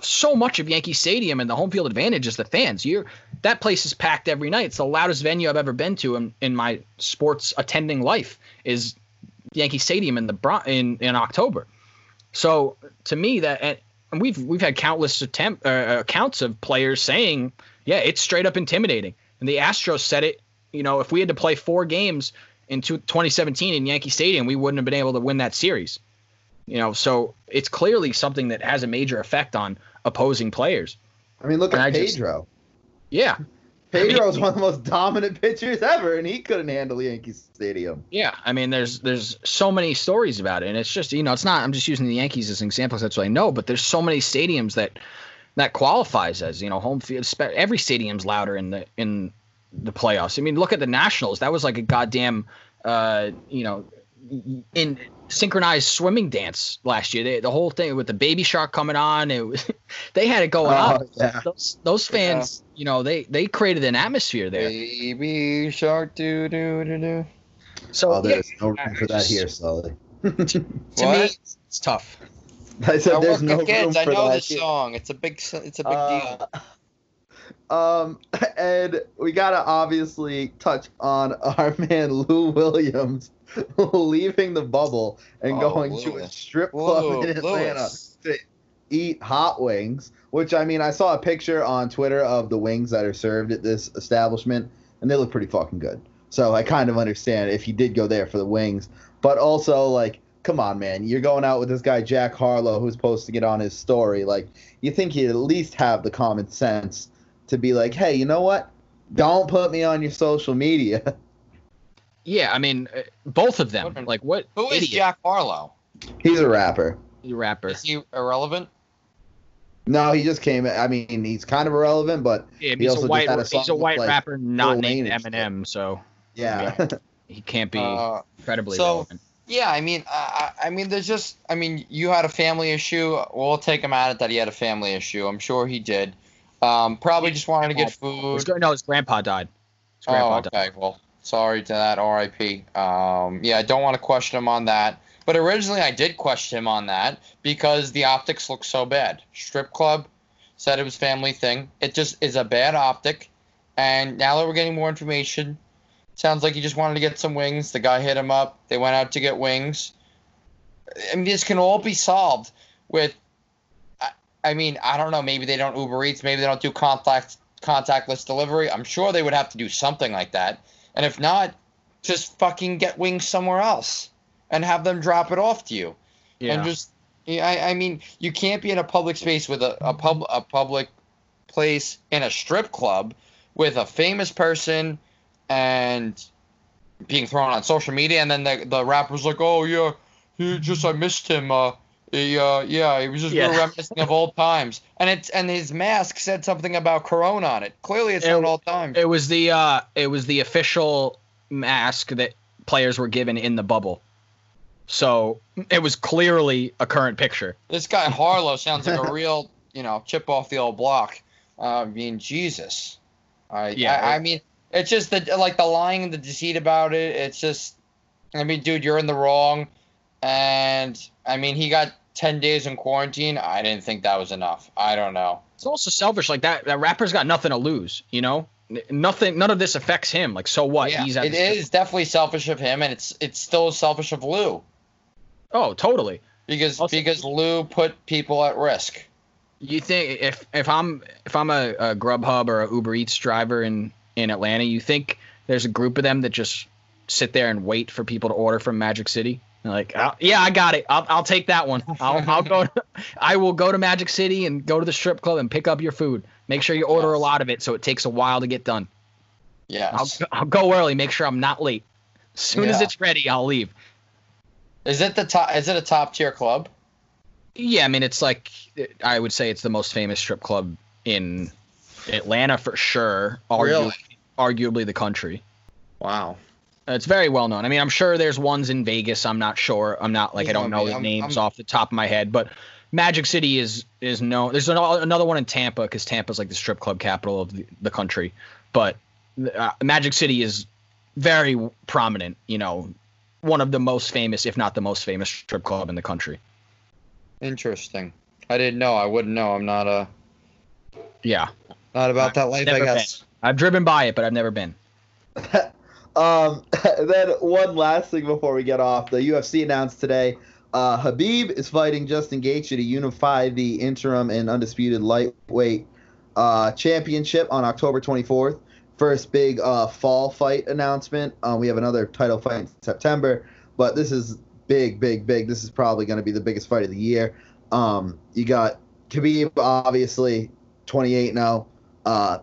so much of Yankee Stadium and the home field advantage is the fans. You're that place is packed every night. It's the loudest venue I've ever been to in, in my sports attending life. Is Yankee Stadium in the in in October. So to me, that and and we've we've had countless attempt uh, accounts of players saying, yeah, it's straight up intimidating. And the Astros said it. You know, if we had to play four games in 2017 in Yankee Stadium, we wouldn't have been able to win that series. You know, so it's clearly something that has a major effect on opposing players. I mean, look And at I just- Pedro. Yeah, Pedro's one of the most dominant pitchers ever, and he couldn't handle Yankee Stadium. Yeah, I mean, there's there's so many stories about it, and it's just you know, it's not. I'm just using the Yankees as an example. 'cause That's what I know, but there's so many stadiums that that qualifies as you know home field. Every stadium's louder in the in the playoffs. I mean, look at the Nationals. That was like a goddamn uh, you know in synchronized swimming dance last year. They, the whole thing with the baby shark coming on, it was, they had it going Oh, on. yeah. Those those fans, you know, they they created an atmosphere there. Baby shark do do do do. So Oh, yeah, there's no room for that here, Sully. to me, What? it's, it's tough. I said I there's work no with kids. room I know that this here. song. It's a big. It's a big deal. Uh, Um, and we gotta obviously touch on our man Lou Williams leaving the bubble and Oh, going to a strip club Whoa, in Atlanta Lewis. to eat hot wings. Which I mean, I saw a picture on Twitter of the wings that are served at this establishment, and they look pretty fucking good. So I kind of understand if he did go there for the wings, but also like, come on, man, you're going out with this guy Jack Harlow who's posting it on his story. Like, you think he'd at least have the common sense to be like, hey, you know what? Don't put me on your social media. Yeah, I mean, uh, both of them. Like, what Who is idiot Jack Harlow? He's a rapper. He's a rapper? Is he irrelevant? No, he just came. I mean, he's kind of irrelevant, but Yeah, He he's also a just had a he's song a with, white like, rapper not Lil named Wayne shit. Eminem, so yeah. he can't be Uh, incredibly so- relevant. Yeah, I mean, I, I I mean, there's just, I mean, you had a family issue. We'll take him at it that he had a family issue. I'm sure he did. Um, probably just wanted to get food. gra- no, his grandpa died. His grandpa Oh, died. okay. Well, sorry to that. R.I.P. Um, yeah, I don't want to question him on that. But originally, I did question him on that because the optics look so bad. Strip club said it was family thing. It just is a bad optic. And now that we're getting more information, sounds like he just wanted to get some wings. The guy hit him up. They went out to get wings. I mean, this can all be solved with. I- I mean, I don't know. Maybe they don't Uber Eats. Maybe they don't do contact contactless delivery. I'm sure they would have to do something like that. And if not, just fucking get wings somewhere else and have them drop it off to you. Yeah. And just, yeah, I, I mean, you can't be in a public space with a, a pub a public place in a strip club with a famous person and being thrown on social media, and then the the rapper's like, oh yeah, he just I missed him. Uh, he, uh, yeah, he was just Yeah. reminiscing of old times, and it's and his mask said something about Corona on it. Clearly, it's It- not old times. It was the uh, it was the official mask that players were given in the bubble. So it was clearly a current picture. This guy Harlow sounds like a real, you know, chip off the old block. Uh, I mean, Jesus. I, Yeah, I, I mean, it's just the like the lying and the deceit about it. It's just, I mean, dude, you're in the wrong. And I mean, he got ten days in quarantine. I didn't think that was enough. I don't know. It's also selfish. Like that, that rapper's got nothing to lose. You know, nothing. None of this affects him. Like so what? yeah, He's at it is definitely selfish of him, and it's it's still selfish of Lou Oh, totally. because Also- because Lou put people at risk. You think if if I'm if I'm a, a Grubhub or a Uber Eats driver in in Atlanta, you think there's a group of them that just sit there and wait for people to order from Magic City? Like, "Oh, yeah, I got it. I'll, I'll take that one. I'll, I'll go. I will go to Magic City and go to the strip club and pick up your food. Make sure you order a lot of it so it takes a while to get done. Yes. I'll, I'll go early. Make sure I'm not late. As soon as it's ready, I'll leave. Is it the top? Is it a top tier club? Yeah, I mean, it's like I would say it's the most famous strip club in Atlanta for sure. Argu- Really? Arguably the country. Wow. It's very well known. I mean, I'm sure there's ones in Vegas. I'm not sure. I'm not like I don't know the names I'm- off the top of my head, but Magic City is is known. There's an, another one in Tampa because Tampa's like the strip club capital of the, the country, but uh, Magic City is very prominent. You know, one of the most famous, if not the most famous, strip club in the country. Interesting. I didn't know. I wouldn't know. I'm not uh Yeah, not about that life. I guess. I've driven by it, but I've never been. Um, then one last thing before we get off, the UFC announced today, uh, Habib is fighting Justin Gaethje to unify the interim and undisputed lightweight uh, championship on October 24th. First big uh, fall fight announcement. Uh, we have another title fight in September, but this is big, big, big. This is probably going to be the biggest fight of the year. Um, you got Khabib, obviously, 28 now. Uh,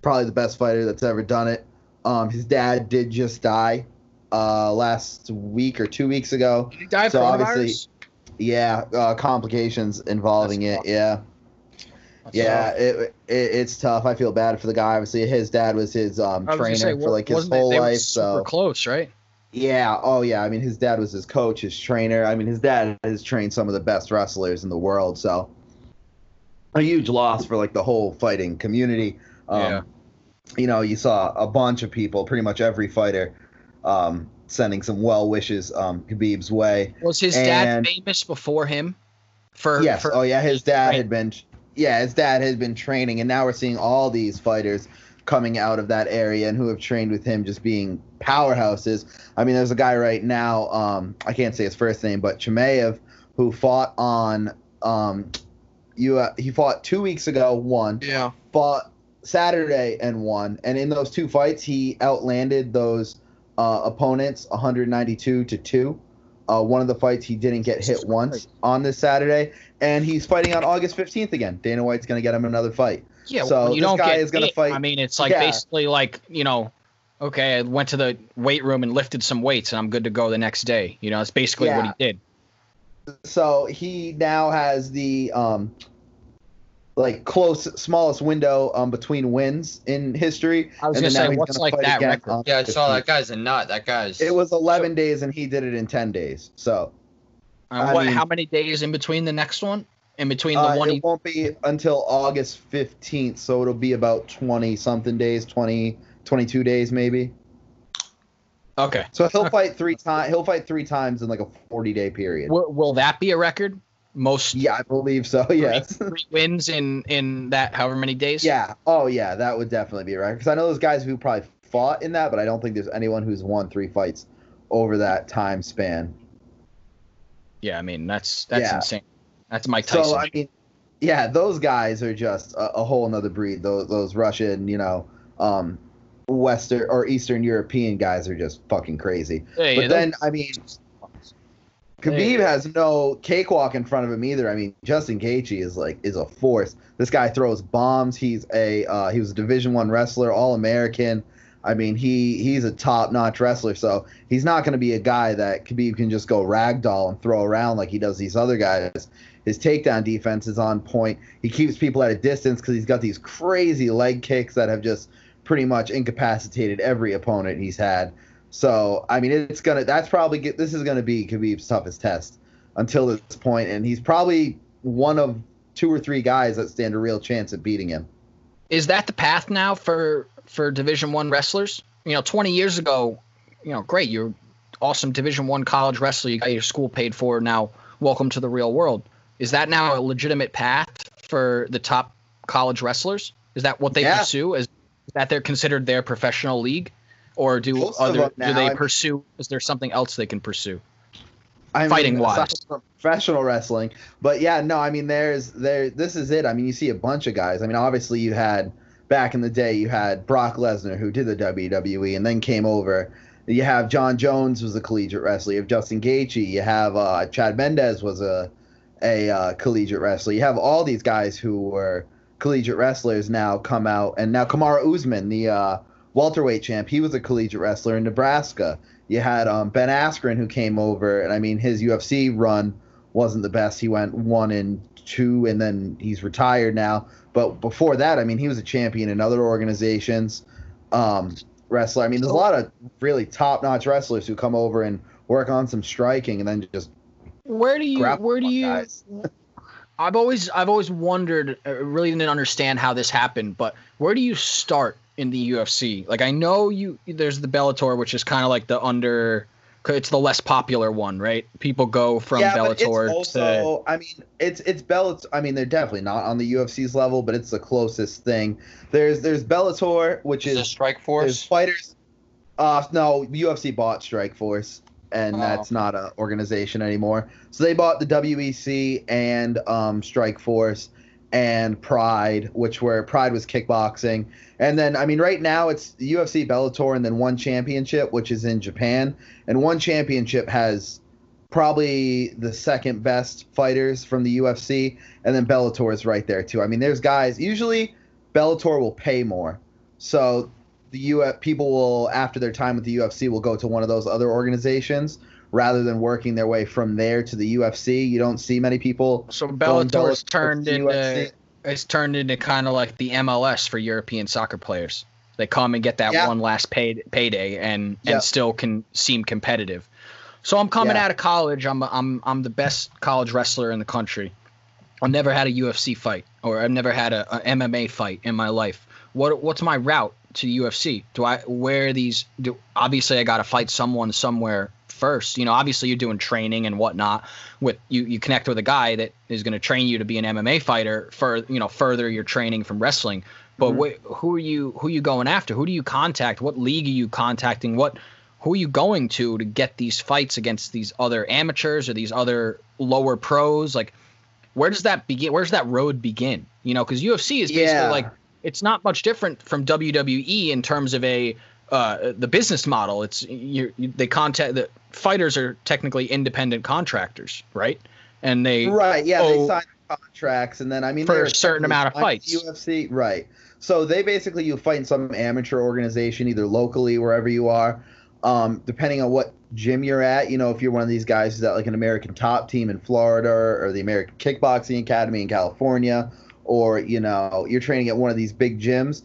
probably the best fighter that's ever done it. Um, his dad did just die uh, last week or two weeks ago. Did he die So obviously- Yeah, uh, complications involving That's it. tough. Yeah, yeah, it, it it's tough. I feel bad for the guy. Obviously, his dad was his um, was trainer say, for like his they- whole they were life. super So close, right? yeah, oh yeah. I mean, his dad was his coach, his trainer. I mean, his dad has trained some of the best wrestlers in the world. So a huge loss for like the whole fighting community. Um, Yeah. You know, you saw a bunch of people, pretty much every fighter, um, sending some well wishes um, Khabib's way. Was his dad famous before him? For yes. for- oh yeah, his dad Right. had been. Yeah, his dad had been training, and now we're seeing all these fighters coming out of that area and who have trained with him, just being powerhouses. I mean, there's a guy right now. Um, I can't say his first name, but Chimaev, who fought on. Um, you uh, he fought two weeks ago, won. Yeah. Fought Saturday and won, and in those two fights, he outlanded those uh, opponents 192 to two. Uh, one of the fights he didn't get hit once on this Saturday, and he's fighting on August 15th again. Dana White's going to get him another fight. yeah, so you this don't guy get is gonna fight- I mean, it's like Yeah. basically like you know, okay, I went to the weight room and lifted some weights, and I'm good to go the next day. You know, that's basically what he did. So he now has the um, like close smallest window um between wins in history. I was and gonna then now say, what's gonna like that record? Yeah, I saw that guy's a nut. That guy's. It was 11 days, and he did it in 10 days. So Uh, what, mean- how many days in between the next one? In between the uh, one it he, won't be until August 15th. So it'll be about 20 something days, 20, 22 days maybe. Okay. So he'll fight three times. He'll fight three times in like a 40 day period. Will, will that be a record? Most Yeah, I believe so. Yes. three wins in in that however many days? yeah. Oh yeah, that would definitely be right. Because I know those guys who probably fought in that, but I don't think there's anyone who's won three fights over that time span. Yeah, I mean that's that's Yeah. insane. That's Mike Tyson. So I mean, yeah, those guys are just a, a whole nother breed. Those those Russian, you know, um, Western or Eastern European guys are just fucking crazy. Yeah, but yeah, then I mean, Khabib has no cakewalk in front of him either. I mean, Justin Gaethje is like is a force. This guy throws bombs. He's a uh, he was a Division One wrestler, All American. I mean, he he's a top notch wrestler. So he's not going to be a guy that Khabib can just go ragdoll and throw around like he does these other guys. His takedown defense is on point. He keeps people at a distance because he's got these crazy leg kicks that have just pretty much incapacitated every opponent he's had. So I mean, it's gonna. That's probably get, this is gonna be Khabib's toughest test until this point, and he's probably one of two or three guys that stand a real chance at beating him. is that the path now for for Division One wrestlers? You know, 20 years ago, you know, great, you're awesome Division One college wrestler. You got your school paid for. Now, welcome to the real world. Is that now a legitimate path for the top college wrestlers? Is that what they Yeah. pursue? Is that they're considered their professional league, or do Most other do they I mean- pursue? Is there something else they can pursue? I Fighting mean, wise. professional wrestling, but yeah, no, I mean, there's there. This is it. I mean, you see a bunch of guys. I mean, obviously, you had back in the day, you had Brock Lesnar who did the WWE and then came over. You have Jon Jones was a collegiate wrestler. You have Justin Gaethje. You have uh, Chad Mendes was a a uh, collegiate wrestler. You have all these guys who were collegiate wrestlers now come out, and now Kamaru Usman, the uh, welterweight champ, he was a collegiate wrestler in Nebraska. You had um, Ben Askren who came over, and I mean his UFC run wasn't the best. He went one and two, and then he's retired now. But before that, I mean he was a champion in other organizations. Um, wrestler. I mean, there's a lot of really top-notch wrestlers who come over and work on some striking, and then just Where do you where do you. I've always I've always wondered, uh, really didn't understand how this happened, but where do you start in the UFC? Like I know you there's the Bellator, which is kind of like the under, it's the less popular one, right? People go from yeah, but Bellator it's to also, I mean, it's it's Bellator. I mean, they're definitely not on the UFC's level, but it's the closest thing. There's there's Bellator, which Is is a Strike there's Force? fighters. Uh, no, UFC bought Strikeforce, and Oh. that's not an organization anymore. So they bought the WEC and um, Strikeforce and Pride, which were Pride was kickboxing, and then I mean, right now it's UFC, Bellator, and then one championship, which is in Japan, and one championship has probably the second best fighters from the UFC, and then Bellator is right there too. I mean, there's guys. Usually, Bellator will pay more, so the U people will after their time with the UFC will go to one of those other organizations rather than working their way from there to the UFC. You don't see many people. so going Bellator's turned into UFC. it's turned into kind of like the MLS for European soccer players. They come and get that Yeah. one last pay, payday and and still can seem competitive. So I'm coming Yeah. out of college. I'm I'm I'm the best college wrestler in the country. I've never had a UFC fight or I've never had a, a MMA fight in my life. What what's my route to UFC? Do I where these? Do obviously I got to fight someone somewhere first. You know, obviously you're doing training and whatnot. With you, you connect with a guy that is going to train you to be an MMA fighter. For you know, further your training from wrestling. But Mhm. wh- who are you? Who are you going after? Who do you contact? What league are you contacting? What who are you going to to get these fights against these other amateurs or these other lower pros? Like, where does that begin? Where's that road begin? You know, because UFC is basically Yeah. like it's not much different from WWE in terms of a uh, the business model. It's you, you they contact the fighters are technically independent contractors, right? And they Right. Yeah, they sign contracts, and then I mean For a certain amount of fights. UFC. Right. So they basically you fight in some amateur organization, either locally wherever you are, um, depending on what gym you're at. You know, if you're one of these guys who's at like an American Top Team in Florida or the American Kickboxing Academy in California. or you know you're training at one of these big gyms,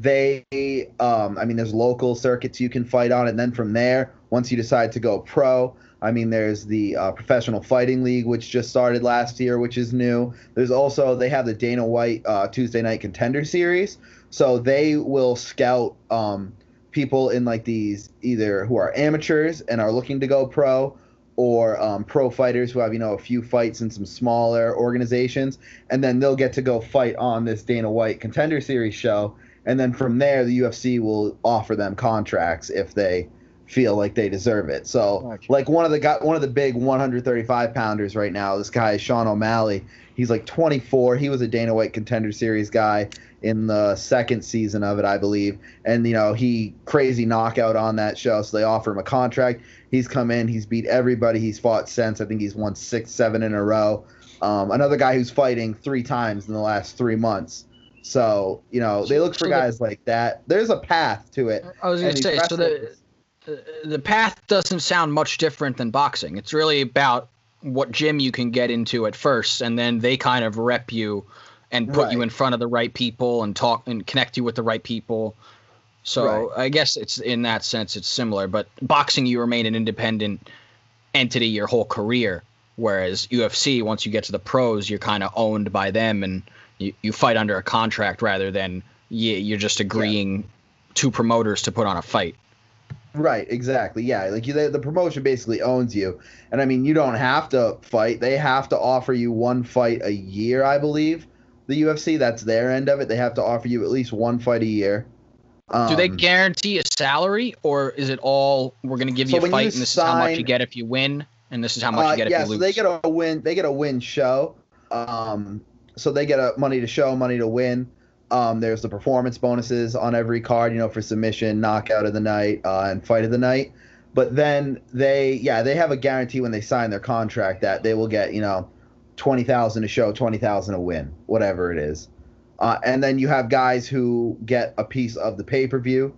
they um, I mean there's local circuits you can fight on, and then from there, once you decide to go pro, I mean, there's the uh, Professional Fighting League, which just started last year, which is new. There's also they have the Dana White uh, Tuesday Night Contender Series, so they will scout um, people in like these either who are amateurs and are looking to go pro, or um, pro fighters who have you know a few fights in some smaller organizations, and then they'll get to go fight on this Dana White Contender Series show, and then from there the UFC will offer them contracts if they feel like they deserve it. So Gotcha. like one of the got one of the big 135 pounders right now, this guy is Sean O'Malley. He's like 24. He was a Dana White Contender Series guy in the second season of it, I believe. And you know he crazy knockout on that show, so they offer him a contract. He's come in, he's beat everybody he's fought since. I think he's won six, seven in a row. Um, another guy who's fighting three times in the last three months. So you know they look for So the- guys like that. There's a path to it. I was gonna say, so the the path doesn't sound much different than boxing. It's really about what gym you can get into at first, and then they kind of rep you and put you in front of the right people and talk and connect you with the right people. So Right. I guess it's in that sense it's similar, but boxing you remain an independent entity your whole career, whereas UFC once you get to the pros you're kind of owned by them and you, you fight under a contract rather than you, you're just agreeing to promoters to put on a fight. Right, exactly. Yeah, like you, the, the promotion basically owns you, and I mean you don't have to fight. They have to offer you one fight a year, I believe. The UFC, that's their end of it. They have to offer you at least one fight a year. Um, Do they guarantee a salary, or is it all we're going to give So you a fight, you and this is how much sign- you get if you win, and this is how much Uh, you get yeah, if you lose so they get a win. They get a win show. Um, so they get a money to show, money to win. Um, there's the performance bonuses on every card, you know, for submission, knockout of the night, uh, and fight of the night. But then they, yeah, they have a guarantee when they sign their contract that they will get, you know, twenty thousand to show, twenty thousand to win, whatever it is. Uh, and then you have guys who get a piece of the pay per view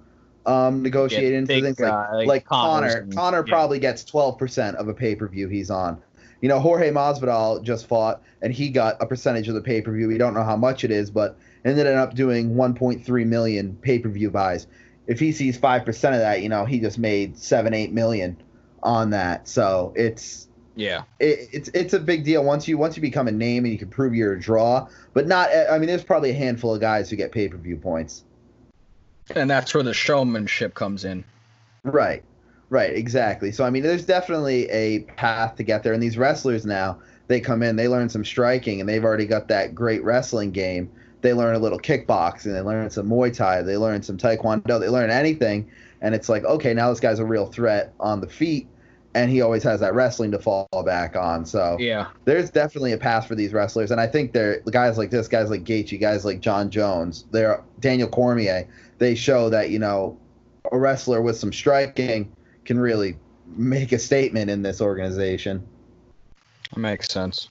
um, negotiated into things like uh, like like Conor. and- Conor yeah. probably gets twelve percent of a pay per view he's on. You know, Jorge Masvidal just fought, and he got a percentage of the pay per view. We don't know how much it is, but ended up doing 1.3 million pay per view buys. If he sees five percent of that, you know, he just made seven, eight million on that. So it's yeah, it, it's it's a big deal once you once you become a name and you can prove you're a draw. But not, I mean, there's probably a handful of guys who get pay per view points. and that's where the showmanship comes in. Right. Right, exactly. So I mean there's definitely a path to get there and these wrestlers now, they come in, they learn some striking and they've already got that great wrestling game. They learn a little kickboxing, they learn some Muay Thai, they learn some Taekwondo, they learn anything and it's like, okay, now this guy's a real threat on the feet and he always has that wrestling to fall back on. So Yeah, there's definitely a path for these wrestlers, and I think they're guys like this, guys like Gaethje, guys like Jon Jones, they're Daniel Cormier. They show that you know a wrestler with some striking can really make a statement in this organization. that makes sense.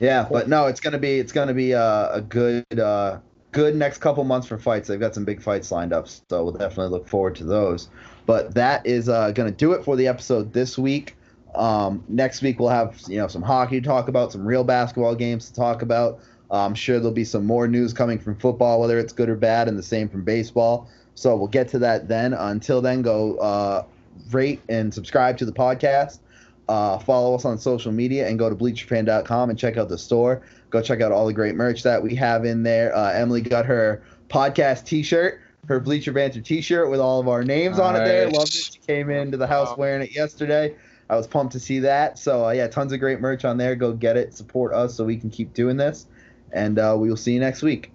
Yeah, but no, it's gonna be it's gonna be a, a good uh, good next couple months for fights. They've got some big fights lined up, so we'll definitely look forward to those. But that is uh, gonna do it for the episode this week. Um, next week we'll have you know some hockey to talk about, some real basketball games to talk about. Uh, I'm sure there'll be some more news coming from football, whether it's good or bad, and the same from baseball. So we'll get to that then. Until then, go uh, rate and subscribe to the podcast. Uh, follow us on social media and go to bleacherfan.com and check out the store. Go check out all the great merch that we have in there. Uh, Emily got her podcast T-shirt, her Bleacher Banter T-shirt with all of our names on it. There, loved it. She came into the house wearing it yesterday. I was pumped to see that. So uh, yeah, tons of great merch on there. Go get it. Support us so we can keep doing this. And uh, we will see you next week.